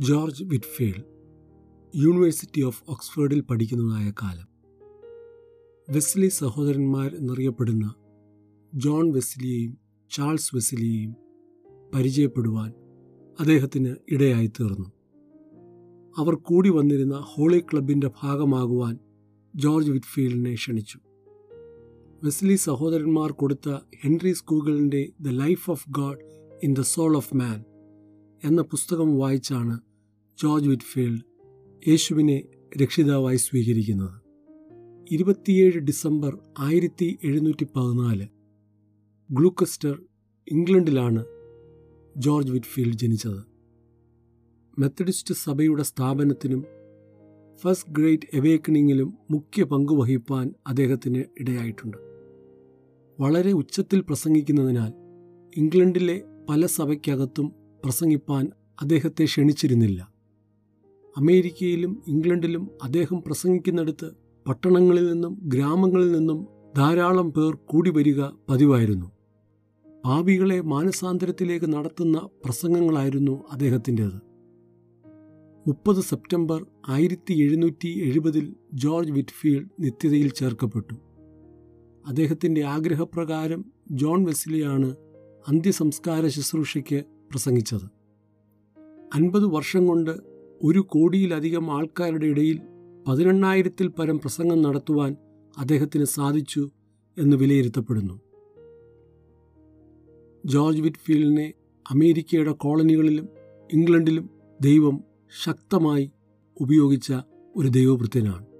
George Whitefield University of ഓക്സ്ഫോർഡിൽ പഠിക്കുന്നതായ കാലം. വെസ്ലി സഹോദരന്മാർ എന്നറിയപ്പെടുന്ന ജോൺ വെസ്ലിയെയും ചാൾസ് വെസ്ലിയെയും പരിചയപ്പെടുവാൻ അദ്ദേഹത്തിന് ഇടയായി തീർന്നു അവർ കൂടി വന്നിരുന്ന ഹോളി ക്ലബിന്റെ ഭാഗമാകുവാൻ ജോർജ് വിറ്റ്ഫീൽഡിനെ ക്ഷണിച്ചു. വെസ്ലി സഹോദരന്മാർ കൊടുത്ത Henry സ്കൂഗലിന്റെ the life of God in the soul of man എന്ന പുസ്തകം വായിച്ചാണ് ജോർജ് വിറ്റ്ഫീൽഡ് യേശുവിനെ രക്ഷിതാവായി സ്വീകരിക്കുന്നത്. ഇരുപത്തിയേഴ് ഡിസംബർ ആയിരത്തി എഴുന്നൂറ്റി പതിനാല് ഗ്ലൂക്കസ്റ്റർ ഇംഗ്ലണ്ടിലാണ് ജോർജ് വിറ്റ്ഫീൽഡ് ജനിച്ചത്. മെത്തഡിസ്റ്റ് സഭയുടെ സ്ഥാപനത്തിനും ഫസ്റ്റ് ഗ്രേറ്റ് എവേക്കണിങ്ങിലും മുഖ്യ പങ്കുവഹിപ്പാൻ അദ്ദേഹത്തിന് ഇടയായിട്ടുണ്ട്. വളരെ ഉച്ചത്തിൽ പ്രസംഗിക്കുന്നതിനാൽ ഇംഗ്ലണ്ടിലെ പല സഭയ്ക്കകത്തും പ്രസംഗിപ്പാൻ അദ്ദേഹത്തെ ക്ഷണിച്ചിരുന്നില്ല. അമേരിക്കയിലും ഇംഗ്ലണ്ടിലും അദ്ദേഹം പ്രസംഗിക്കുന്നിടത്ത് പട്ടണങ്ങളിൽ നിന്നും ഗ്രാമങ്ങളിൽ നിന്നും ധാരാളം പേർ കൂടി വരിക പതിവായിരുന്നു. പാപികളെ മാനസാന്തരത്തിലേക്ക് നടത്തുന്ന പ്രസംഗങ്ങളായിരുന്നു അദ്ദേഹത്തിന്റേത്. മുപ്പത് സെപ്റ്റംബർ ആയിരത്തി എഴുന്നൂറ്റി എഴുപതിൽ ജോർജ് വിറ്റ്ഫീൽഡ് നിത്യതയിൽ ചേർക്കപ്പെട്ടു. അദ്ദേഹത്തിന്റെ ആഗ്രഹപ്രകാരം ജോൺ വെസ്ലിയാണ് അന്ത്യസംസ്കാര ശുശ്രൂഷയ്ക്ക് പ്രസംഗിച്ചത്. അൻപത് വർഷം കൊണ്ട് ഒരു കോടിയിലധികം ആൾക്കാരുടെ ഇടയിൽ പതിനെണ്ണായിരത്തിൽ പരം പ്രസംഗം നടത്തുവാൻ അദ്ദേഹത്തിന് സാധിച്ചു എന്ന് വിലയിരുത്തപ്പെടുന്നു. ജോർജ് വിറ്റ്ഫീൽഡിനെ അമേരിക്കയുടെ കോളനികളിലും ഇംഗ്ലണ്ടിലും ദൈവം ശക്തമായി ഉപയോഗിച്ച ഒരു ദൈവവൃത്യനാണ്